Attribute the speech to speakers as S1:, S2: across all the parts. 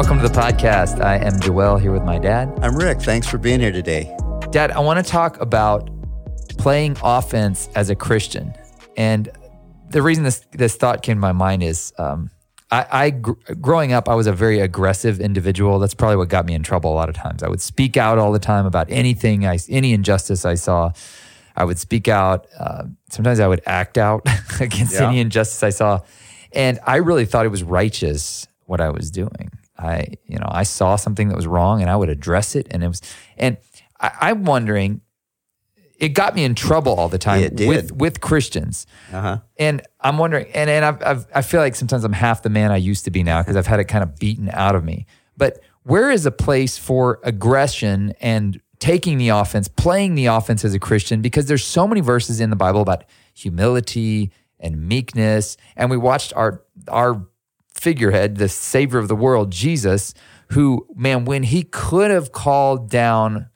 S1: welcome to the podcast. I am Joel here with my dad.
S2: I'm Rick. Thanks for being here today.
S1: Dad, I want to talk about playing offense as a Christian. And the reason this, this thought came to my mind is um, I, I gr- growing up, I was a very aggressive individual. That's probably what got me in trouble a lot of times. I would speak out all the time about anything, I, any injustice I saw. I would speak out. Uh, sometimes I would act out against
S2: Yeah.
S1: any injustice I saw. And I really thought it was righteous what I was doing. I, you know, I saw something that was wrong and I would address it. And it was, and I, I'm wondering, it got me in trouble all the time with with Christians.
S2: Uh huh.
S1: And I'm wondering, and, and I've, I've, I feel like sometimes I'm half the man I used to be now because I've had it kind of beaten out of me. But where is a place for aggression and taking the offense, playing the offense as a Christian? Because there's so many verses in the Bible about humility and meekness. And we watched our, our figurehead, the savior of the world, Jesus, who, man, when he could have called down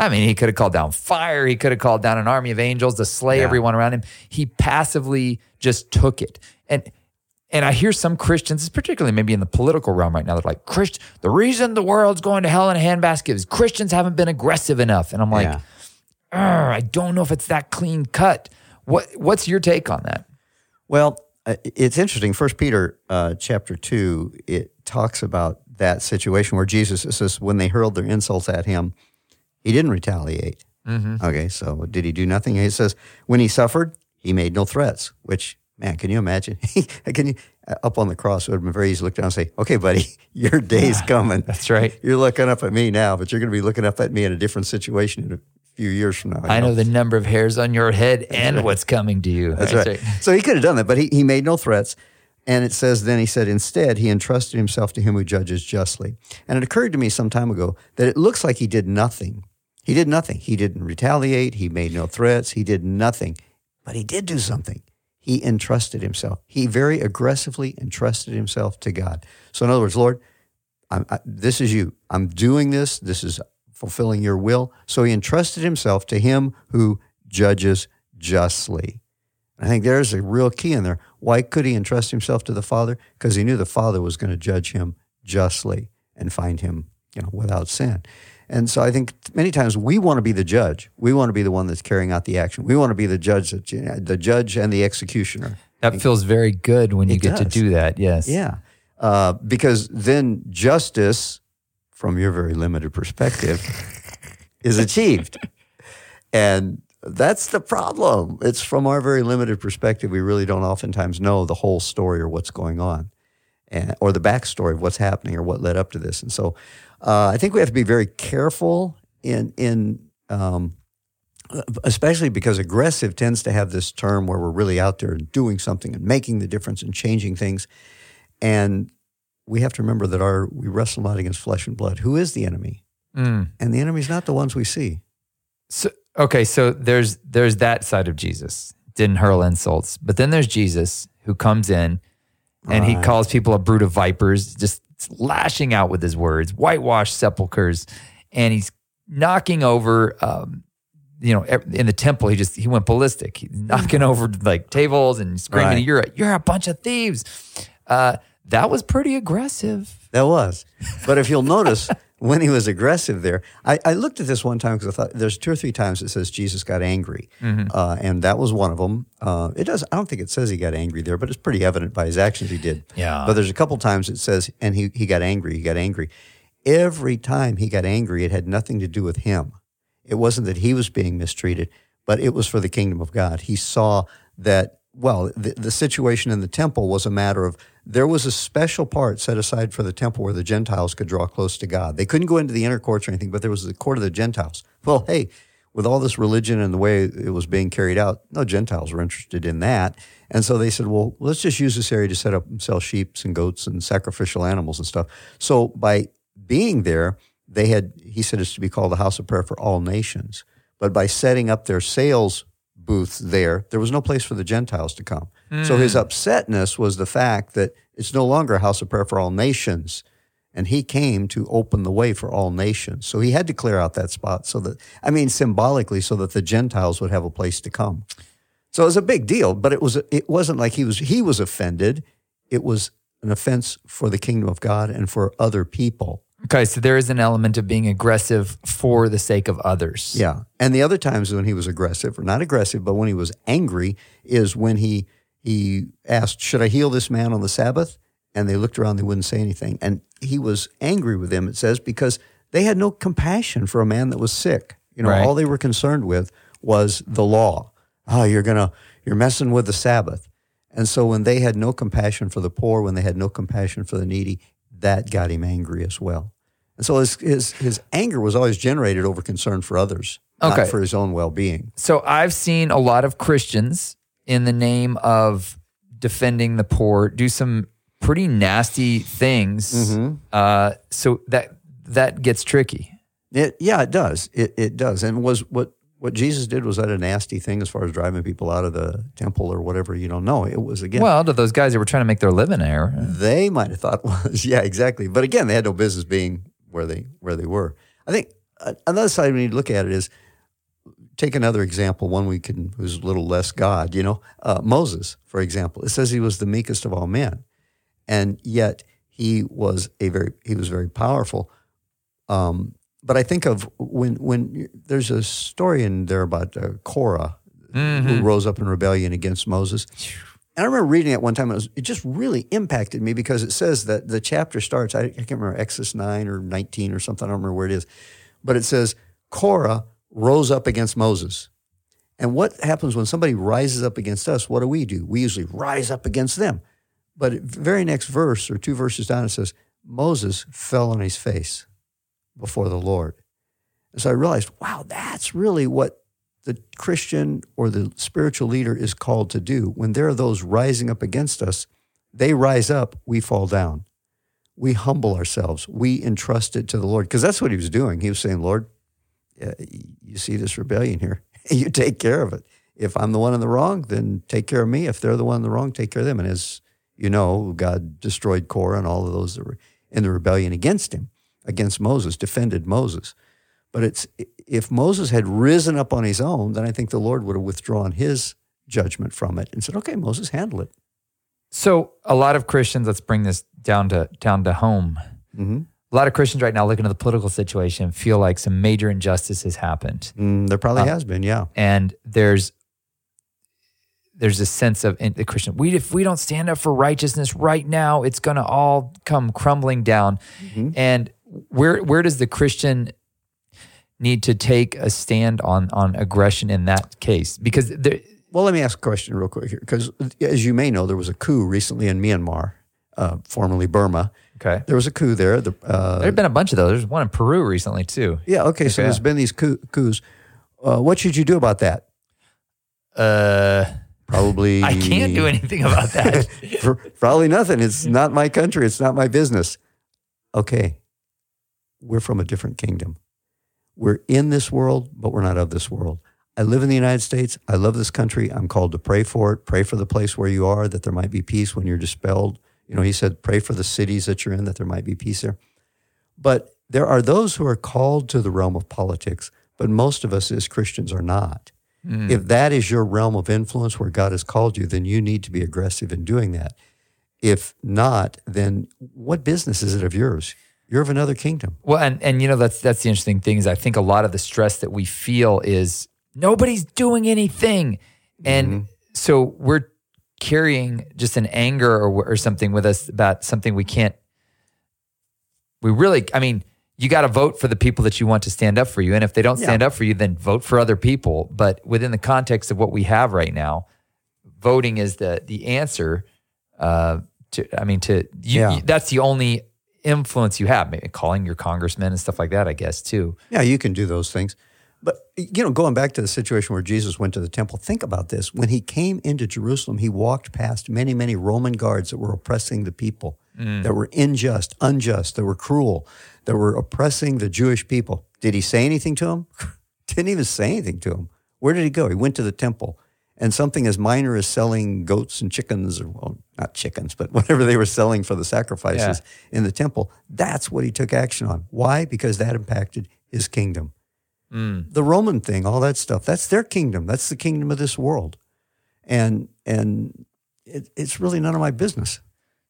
S1: I mean, he could have called down fire. He could have called down an army of angels to slay
S2: Yeah.
S1: everyone around him. He passively just took it. And and I hear some Christians, particularly maybe in the political realm right now, they're like, Christ, the reason the world's going to hell in a handbasket is Christians haven't been aggressive enough. And I'm like,
S2: Yeah.
S1: I don't know if it's that clean cut. What what's your take on that?
S2: Well, it's interesting. First Peter uh, chapter two it talks about that situation where Jesus says when they hurled their insults at him, he didn't retaliate. Okay, so did he do nothing? He says when he suffered, he made no threats. Which man, can you imagine? can you uh, up on the cross? It would have been very easy to look down and say, "Okay, buddy, your day's coming."
S1: That's right.
S2: You're looking up at me now, but you're going to be looking up at me in a different situation in a few years from now.
S1: I know the number of hairs on your head and what's coming to you.
S2: That's right. So he could have done that, but he, he made no threats. And it says, then he said, instead, he entrusted himself to him who judges justly. And it occurred to me some time ago that it looks like he did nothing. He did nothing. He didn't retaliate. He made no threats. He did nothing. But he did do something. He entrusted himself. He very aggressively entrusted himself to God. So, in other words, Lord, I'm, I, this is you. I'm doing this. This is fulfilling your will. So he entrusted himself to him who judges justly. I think there's a real key in there. Why could he entrust himself to the Father? Because he knew the Father was going to judge him justly and find him, you know, without sin. And so I think many times we want to be the judge. We want to be the one that's carrying out the action. We want to be the judge, that, you know, the judge and the executioner.
S1: That feels very good when you get to do that. Yes.
S2: Yeah. Uh, because then justice, from your very limited perspective, is achieved. And that's the problem. It's from our very limited perspective. We really don't oftentimes know the whole story or what's going on, and, or the backstory of what's happening or what led up to this. And so uh, I think we have to be very careful in, in um, especially because aggressive tends to have this term where we're really out there doing something and making the difference and changing things. And we have to remember that our we wrestle not against flesh and blood. Who is the enemy?
S1: Mm.
S2: And the enemy's not the ones we see.
S1: So okay, so there's there's that side of Jesus. Didn't hurl insults. But then there's Jesus who comes in and he calls people a brood of vipers, just lashing out with his words, whitewashed sepulchres, and he's knocking over um, you know, in the temple, he just he went ballistic. He's knocking over like tables and screaming,
S2: Right.
S1: "You're a, you're a bunch of thieves." Uh, that was pretty aggressive.
S2: That was. But if you'll notice, when he was aggressive there, I, I looked at this one time because I thought there's two or three times it says Jesus got angry. Uh, and that was one of them. Uh, it does, I don't think it says he got angry there, but it's pretty evident by his actions he did.
S1: Yeah.
S2: But there's a couple times it says, and he, he got angry, he got angry. Every time he got angry, it had nothing to do with him. It wasn't that he was being mistreated, but it was for the kingdom of God. He saw that, well, the, the situation in the temple was a matter of there was a special part set aside for the temple where the Gentiles could draw close to God. They couldn't go into the inner courts or anything, but there was the court of the Gentiles. Well, hey, with all this religion and the way it was being carried out, no Gentiles were interested in that. And so they said, well, let's just use this area to set up and sell sheep and goats and sacrificial animals and stuff. So by being there, they had, he said, it's to be called the house of prayer for all nations. But by setting up their sales booths there, there was no place for the Gentiles to come. So hmm. his upsetness was the fact that it's no longer a house of prayer for all nations. And he came to open the way for all nations. So he had to clear out that spot so that, I mean, symbolically, so that the Gentiles would have a place to come. So it was a big deal, but it was it wasn't like he was he was offended. It was an offense for the kingdom of God and for other people.
S1: Okay, so there is an element of being aggressive for the sake of others.
S2: Yeah. And the other times when he was aggressive, or not aggressive, but when he was angry, is when he he asked, Should I heal this man on the Sabbath? And they looked around, they wouldn't say anything. And he was angry with them, it says, because they had no compassion for a man that was sick. You know,
S1: Right.
S2: all they were concerned with was the law. Oh, you're gonna you're messing with the Sabbath. And so when they had no compassion for the poor, when they had no compassion for the needy, that got him angry as well. And so his his, his anger was always generated over concern for others,
S1: Okay.
S2: not for his own well being.
S1: So I've seen a lot of Christians in the name of defending the poor do some pretty nasty things.
S2: Mm-hmm.
S1: Uh, so that that gets tricky.
S2: It, yeah, it does. It, it does. And was what what Jesus did was that a nasty thing as far as driving people out of the temple or whatever? You don't know. It was again.
S1: Well, to those guys that were trying to make their living there.
S2: they might have thought was yeah, exactly. But again, they had no business being where they where they were. I think uh, another side we need to look at it is take another example. One we can who's a little less God. You know, uh, Moses, for example. It says he was the meekest of all men, and yet he was a very he was very powerful. Um, but I think of when when there's a story in there about uh, Korah who rose up in rebellion against Moses. And I remember reading it one time. It, was, it just really impacted me because it says that the chapter starts. I, I can't remember Exodus nine or nineteen or something. I don't remember where it is, but it says Korah rose up against Moses. And what happens when somebody rises up against us? What do we do? We usually rise up against them. But very next verse or two verses down, it says Moses fell on his face before the Lord. And so I realized, wow, that's really what the Christian or the spiritual leader is called to do. When there are those rising up against us, they rise up, we fall down. We humble ourselves. We entrust it to the Lord. Because that's what he was doing. He was saying, Lord, uh, you see this rebellion here. you take care of it. If I'm the one in the wrong, then take care of me. If they're the one in the wrong, take care of them. And as you know, God destroyed Korah and all of those that were in the rebellion against him, against Moses, defended Moses. But it's if Moses had risen up on his own, then I think the Lord would have withdrawn his judgment from it and said, "Okay, Moses, handle it."
S1: So a lot of Christians, let's bring this down to down to home.
S2: Mhm.
S1: A lot of Christians right now, looking at the political situation, feel like some major injustice has happened,
S2: Mm, there probably has been, yeah.
S1: and there's there's a sense of in the Christian. We if we don't stand up for righteousness right now, it's going to all come crumbling down. And where where does the Christian need to take a stand on on aggression in that case? Because there,
S2: Well, let me ask a question real quick here, because as you may know, there was a coup recently in Myanmar, uh, formerly Burma.
S1: okay,
S2: There was a coup there. The, uh,
S1: there have been a bunch of those. There's one in Peru recently too.
S2: yeah, okay. So there's been these coup, coups. Uh, what should you do about that?
S1: Uh,
S2: Probably.
S1: I can't do anything about that.
S2: Probably nothing. It's not my country. It's not my business. Okay. We're from a different kingdom. We're in this world, but we're not of this world. I live in the United States. I love this country. I'm called to pray for it. Pray for the place where you are, that there might be peace when you're dispelled. You know, he said, pray for the cities that you're in, that there might be peace there. But there are those who are called to the realm of politics, but most of us as Christians are not. Hmm. If that is your realm of influence where God has called you, then you need to be aggressive in doing that. If not, then what business is it of yours? You're of another kingdom.
S1: Well, and and you know that's that's the interesting thing is I think a lot of the stress that we feel is nobody's doing anything, and so we're carrying just an anger or or something with us about something we can't. We really, I mean, you got to vote for the people that you want to stand up for you, and if they don't stand up for you, then vote for other people. But within the context of what we have right now, voting is the the answer. Uh, to I mean, to you,
S2: Yeah.
S1: you- that's the only influence you have. Maybe calling your congressman and stuff like that. I guess too.
S2: Yeah, you can do those things. But, you know, going back to the situation where Jesus went to the temple, think about this. When he came into Jerusalem, he walked past many, many Roman guards that were oppressing the people, mm. that were unjust, unjust, that were cruel, that were oppressing the Jewish people. Did he say anything to them? Didn't even say anything to them. Where did he go? He went to the temple. And something as minor as selling goats and chickens, or well, not chickens, but whatever they were selling for the sacrifices in the temple, that's what he took action on. Why? Because that impacted his kingdom. The Roman thing, all that stuff, that's their kingdom. That's the kingdom of this world. And and it, it's really none of my business.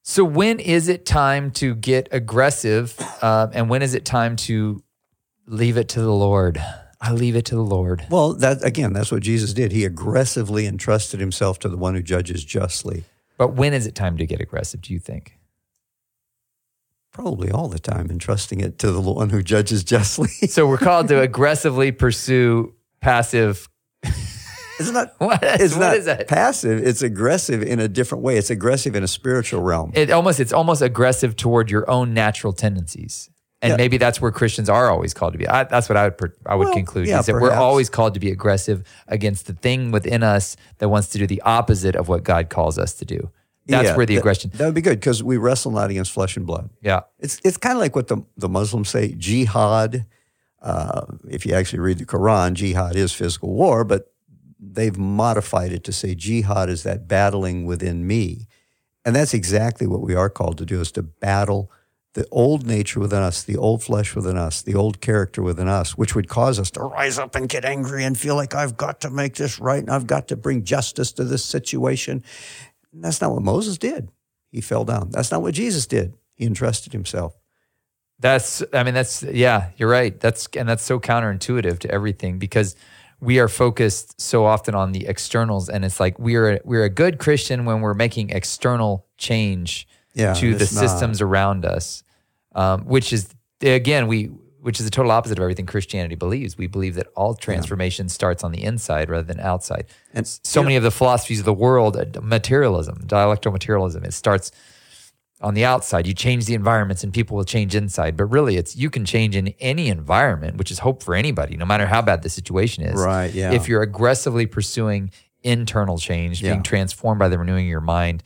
S1: So when is it time to get aggressive, uh, and when is it time to leave it to the Lord? I leave it to the Lord.
S2: Well, that again, that's what Jesus did. He aggressively entrusted himself to the one who judges justly.
S1: But when is it time to get aggressive? Do you think?
S2: Probably all the time, entrusting it to the one who judges justly.
S1: So we're called to aggressively pursue passive.
S2: It's not.
S1: What is,
S2: It's
S1: what
S2: not
S1: is that?
S2: passive. It's aggressive in a different way. It's aggressive in a spiritual realm.
S1: It almost it's almost aggressive toward your own natural tendencies. And
S2: Yeah.
S1: maybe that's where Christians are always called to be. I, that's what I would I would
S2: Well,
S1: conclude
S2: yeah,
S1: is that we're always called to be aggressive against the thing within us that wants to do the opposite of what God calls us to do. That's
S2: Yeah,
S1: where the
S2: that-
S1: aggression.
S2: That would be good because we wrestle not against flesh and blood.
S1: Yeah.
S2: It's it's kind of like what the the Muslims say, jihad. Uh, if you actually read the Quran, jihad is physical war, but they've modified it to say jihad is that battling within me, and that's exactly what we are called to do: is to battle the old nature within us, the old flesh within us, the old character within us, which would cause us to rise up and get angry and feel like I've got to make this right and I've got to bring justice to this situation. And that's not what Moses did. He fell down. That's not what Jesus did. He entrusted himself.
S1: That's, I mean, that's, yeah, you're right. That's, and that's so counterintuitive to everything because we are focused so often on the externals. And it's like we're, we're a good Christian when we're making external change
S2: Yeah,
S1: to the
S2: it's not.
S1: systems around us, um, which is, again, we, which is the total opposite of everything Christianity believes. We believe that all transformation starts on the inside rather than outside.
S2: And,
S1: so many of the philosophies of the world, uh, materialism, dialectical materialism, it starts on the outside. You change the environments and people will change inside. But really, it's you can change in any environment, which is hope for anybody, no matter how bad the situation is.
S2: Right, yeah.
S1: If you're aggressively pursuing internal change,
S2: Yeah.
S1: being transformed by the renewing of your mind,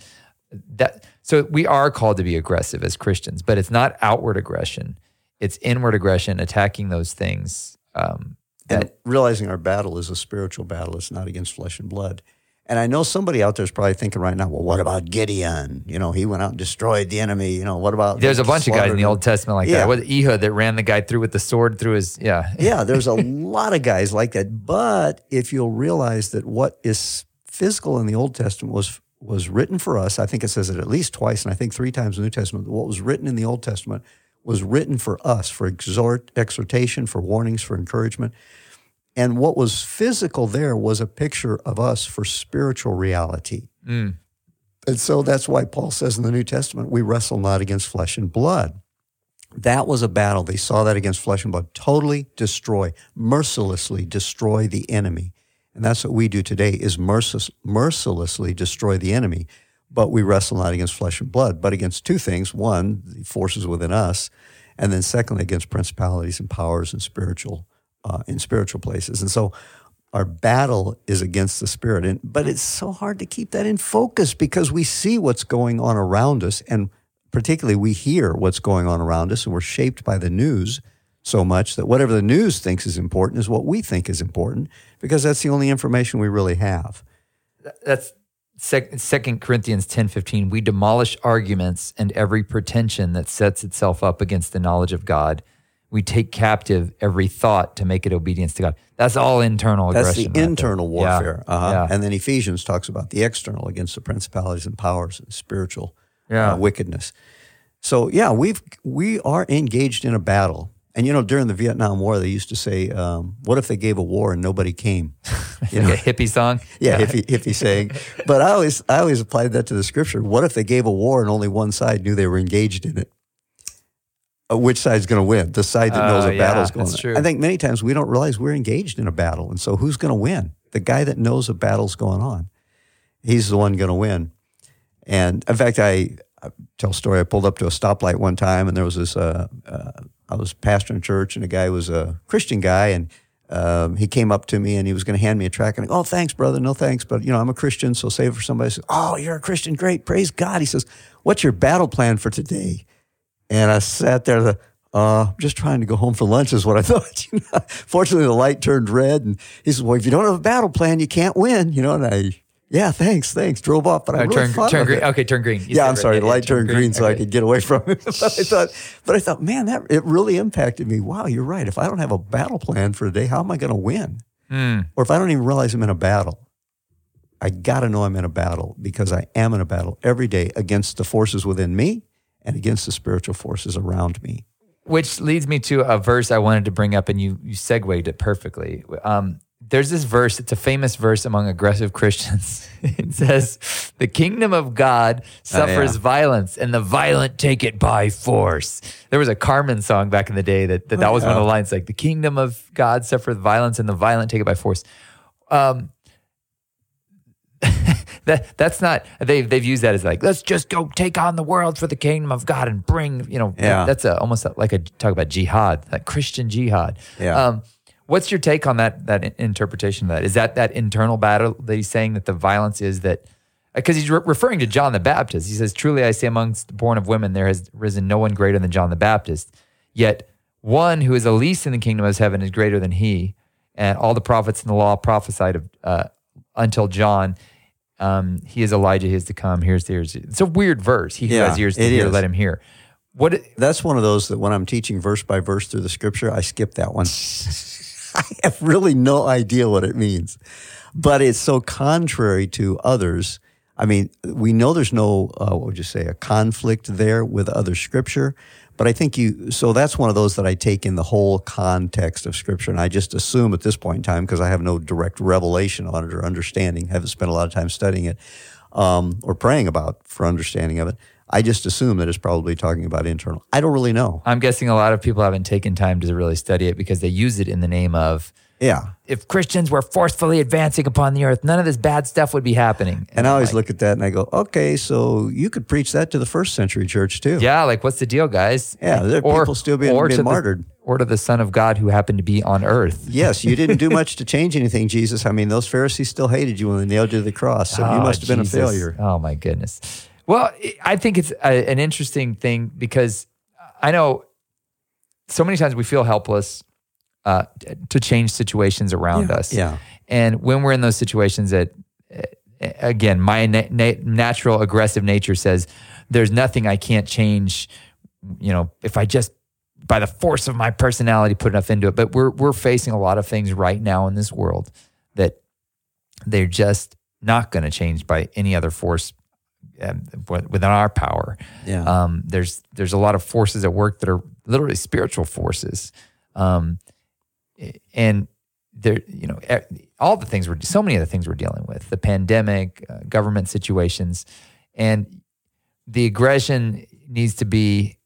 S1: that so we are called to be aggressive as Christians, but it's not outward aggression. It's inward aggression, attacking those things. Um,
S2: and realizing our battle is a spiritual battle. It's not against flesh and blood. And I know somebody out there is probably thinking right now, well, what about Gideon? You know, he went out and destroyed the enemy. You know, what about
S1: There's a bunch of guys in the Old Testament like
S2: Yeah.
S1: that. What Ehud that ran the guy through with the sword through his yeah.
S2: yeah, there's a lot of guys like that. But if you'll realize that what is physical in the Old Testament was was written for us, I think it says it at least twice, and I think three times in the New Testament. What was written in the Old Testament was written for us, for exhort, exhortation, for warnings, for encouragement. And what was physical there was a picture of us for spiritual reality.
S1: Mm.
S2: And so that's why Paul says in the New Testament, we wrestle not against flesh and blood. That was a battle. They saw that against flesh and blood. Totally destroy, mercilessly destroy the enemy. And that's what we do today is mercil- mercilessly destroy the enemy. But we wrestle not against flesh and blood, but against two things. One, the forces within us. And then secondly, against principalities and powers and spiritual, uh, in spiritual places. And so our battle is against the spirit. And, but it's so hard to keep that in focus because we see what's going on around us. And particularly we hear what's going on around us and we're shaped by the news so much that whatever the news thinks is important is what we think is important because that's the only information we really have.
S1: That's Second Corinthians ten fifteen. We demolish arguments and every pretension that sets itself up against the knowledge of God. We take captive every thought to make it obedience to God. That's all internal
S2: That's the
S1: aggression. right there.
S2: internal
S1: Yeah.
S2: warfare. Uh-huh.
S1: Yeah.
S2: And then Ephesians talks about the external against the principalities and powers and spiritual
S1: Yeah.
S2: uh, wickedness. So yeah, we've we are engaged in a battle. And you know, during the Vietnam War, they used to say, um, "What if they gave a war and nobody came?" You know,
S1: Like a hippie song.
S2: yeah, hippie, hippie saying. But I always I always applied that to the scripture. What if they gave a war and only one side knew they were engaged in it? Uh, which side's going to win? The side that knows
S1: Oh,
S2: a battle's
S1: yeah,
S2: going
S1: that's
S2: on. I think many times we don't realize we're engaged in a battle, and so who's going to win? The guy that knows a battle's going on. He's the one going to win. And in fact, I, I tell a story. I pulled up to a stoplight one time, and there was this. Uh, uh, I was pastoring a church, and the guy was a Christian guy, and um, he came up to me and he was going to hand me a track, and I go, "Oh, thanks, brother. No thanks, but you know, I'm a Christian, so save for somebody." Said, "Oh, you're a Christian. Great. Praise God." He says, "What's your battle plan for today?" And I sat there, the, uh, just trying to go home for lunch is what I thought. Fortunately, the light turned red, and he says, "Well, if you don't have a battle plan, you can't win." You know, and I, yeah, thanks, thanks, drove off, but I
S1: Oh,
S2: really
S1: turn turn green.
S2: it.
S1: Okay, turn green. You
S2: Yeah, I'm sorry. The light turned green, so I could get away from it. but I thought, but I thought, man, that it really impacted me. Wow, you're right. If I don't have a battle plan for today, how am I going to win?
S1: Hmm.
S2: Or if I don't even realize I'm in a battle, I got to know I'm in a battle because I am in a battle every day against the forces within me and against the spiritual forces around me.
S1: Which leads me to a verse I wanted to bring up, and you you segued it perfectly. Um, there's this verse, it's a famous verse among aggressive Christians. it says, The kingdom of God suffers
S2: Oh, yeah.
S1: violence, and the violent take it by force. There was a Carman song back in the day that that, that
S2: Oh,
S1: was one of the lines like, The kingdom of God suffers violence, and the violent take it by force. Um, that that's not they've they've used that as like let's just go take on the world for the kingdom of God and bring you know
S2: Yeah.
S1: that's a, almost like a talk about jihad like Christian jihad
S2: Yeah.
S1: um, what's your take on that that interpretation of that is that that internal battle that he's saying that the violence is that because he's re- referring to John the Baptist he says truly I say amongst the born of women there has risen no one greater than John the Baptist yet one who is the least in the kingdom of heaven is greater than he and all the prophets in the law prophesied of uh, until John um, he is Elijah, he is to come. Here's the ears. It's a weird verse. He who
S2: Yeah,
S1: has ears to hear,
S2: is.
S1: let him hear. What?
S2: That's one of those that when I'm teaching verse by verse through the scripture, I skip that one. I have really no idea what it means, but it's so contrary to others. I mean, we know there's no, uh, what would you say, a conflict there with other scripture, but I think you, so that's one of those that I take in the whole context of scripture. And I just assume at this point in time, because I have no direct revelation on it or understanding, haven't spent a lot of time studying it um, or praying about for understanding of it. I just assume that it's probably talking about internal. I don't really know.
S1: I'm guessing a lot of people haven't taken time to really study it because they use it in the name of
S2: Yeah.
S1: if Christians were forcefully advancing upon the earth, none of this bad stuff would be happening.
S2: And I always
S1: like,
S2: look at that and I go, okay, so you could preach that to the first century church too.
S1: yeah, like what's the deal, guys?
S2: Yeah, there are people still being-
S1: or
S2: being martyred.
S1: Or to the Son of God who happened to be on earth.
S2: Yes, you didn't do much to change anything, Jesus. I mean, those Pharisees still hated you when they nailed you to the cross. So you
S1: Oh,
S2: must have been
S1: Jesus.
S2: a failure.
S1: Oh my goodness. Well, I think it's a, an interesting thing because I know so many times we feel helpless uh, to change situations around
S2: Yeah,
S1: us.
S2: yeah.
S1: And when we're in those situations that, uh, again, my na- na- natural aggressive nature says there's nothing I can't change. You know, if I just by the force of my personality put enough into it. But we're we're facing a lot of things right now in this world that they're just not going to change by any other force um, within our power.
S2: Yeah.
S1: Um, there's there's a lot of forces at work that are literally spiritual forces, um, and there you know all the things we're so many of the things we're dealing with the pandemic, uh, government situations, and the aggression needs to be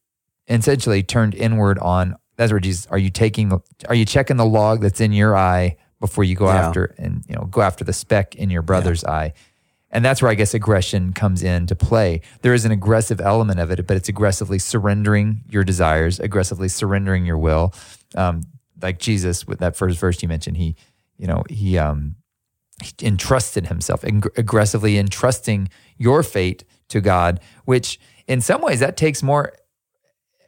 S1: essentially turned inward on. That's where Jesus. Are you taking? Are you checking the log that's in your eye before you go
S2: Yeah.
S1: after and you know go after the speck in your brother's eye? And that's where I guess aggression comes into play. There is an aggressive element of it, but it's aggressively surrendering your desires, aggressively surrendering your will. Um, like Jesus, with that first verse you mentioned, he, you know, he, um, he entrusted himself, ag- aggressively entrusting your fate to God, which in some ways that takes more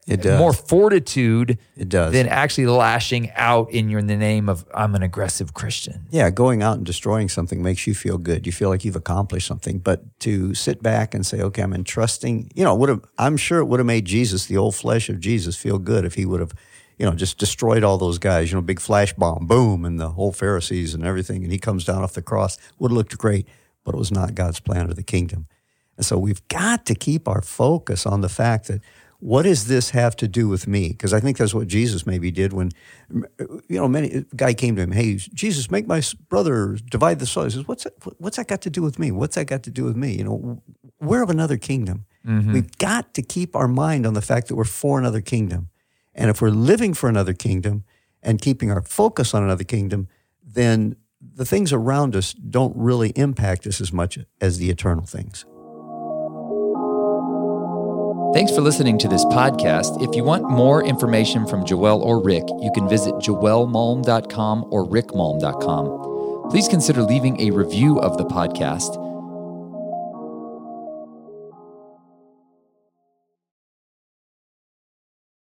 S2: It does.
S1: more fortitude
S2: It does.
S1: than actually lashing out in your in the name of I'm an aggressive Christian.
S2: yeah, going out and destroying something makes you feel good. You feel like you've accomplished something. But to sit back and say, okay, I'm entrusting, you know, would have I'm sure it would have made Jesus, the old flesh of Jesus, feel good if he would have, you know, just destroyed all those guys, you know, big flash bomb, boom, and the whole Pharisees and everything, and he comes down off the cross. Would have looked great, but it was not God's plan of the kingdom. And so we've got to keep our focus on the fact that what does this have to do with me? Because I think that's what Jesus maybe did when, you know, many a guy came to him, hey, Jesus, make my brother divide the soil. He says, what's that, what's that got to do with me? What's that got to do with me? You know, we're of another kingdom. Mm-hmm. We've got to keep our mind on the fact that we're for another kingdom. And if we're living for another kingdom and keeping our focus on another kingdom, then the things around us don't really impact us as much as the eternal things.
S1: Thanks for listening to this podcast. If you want more information from Joel or Rick, you can visit joelmalm.com or rickmalm.com. Please consider leaving a review of the podcast.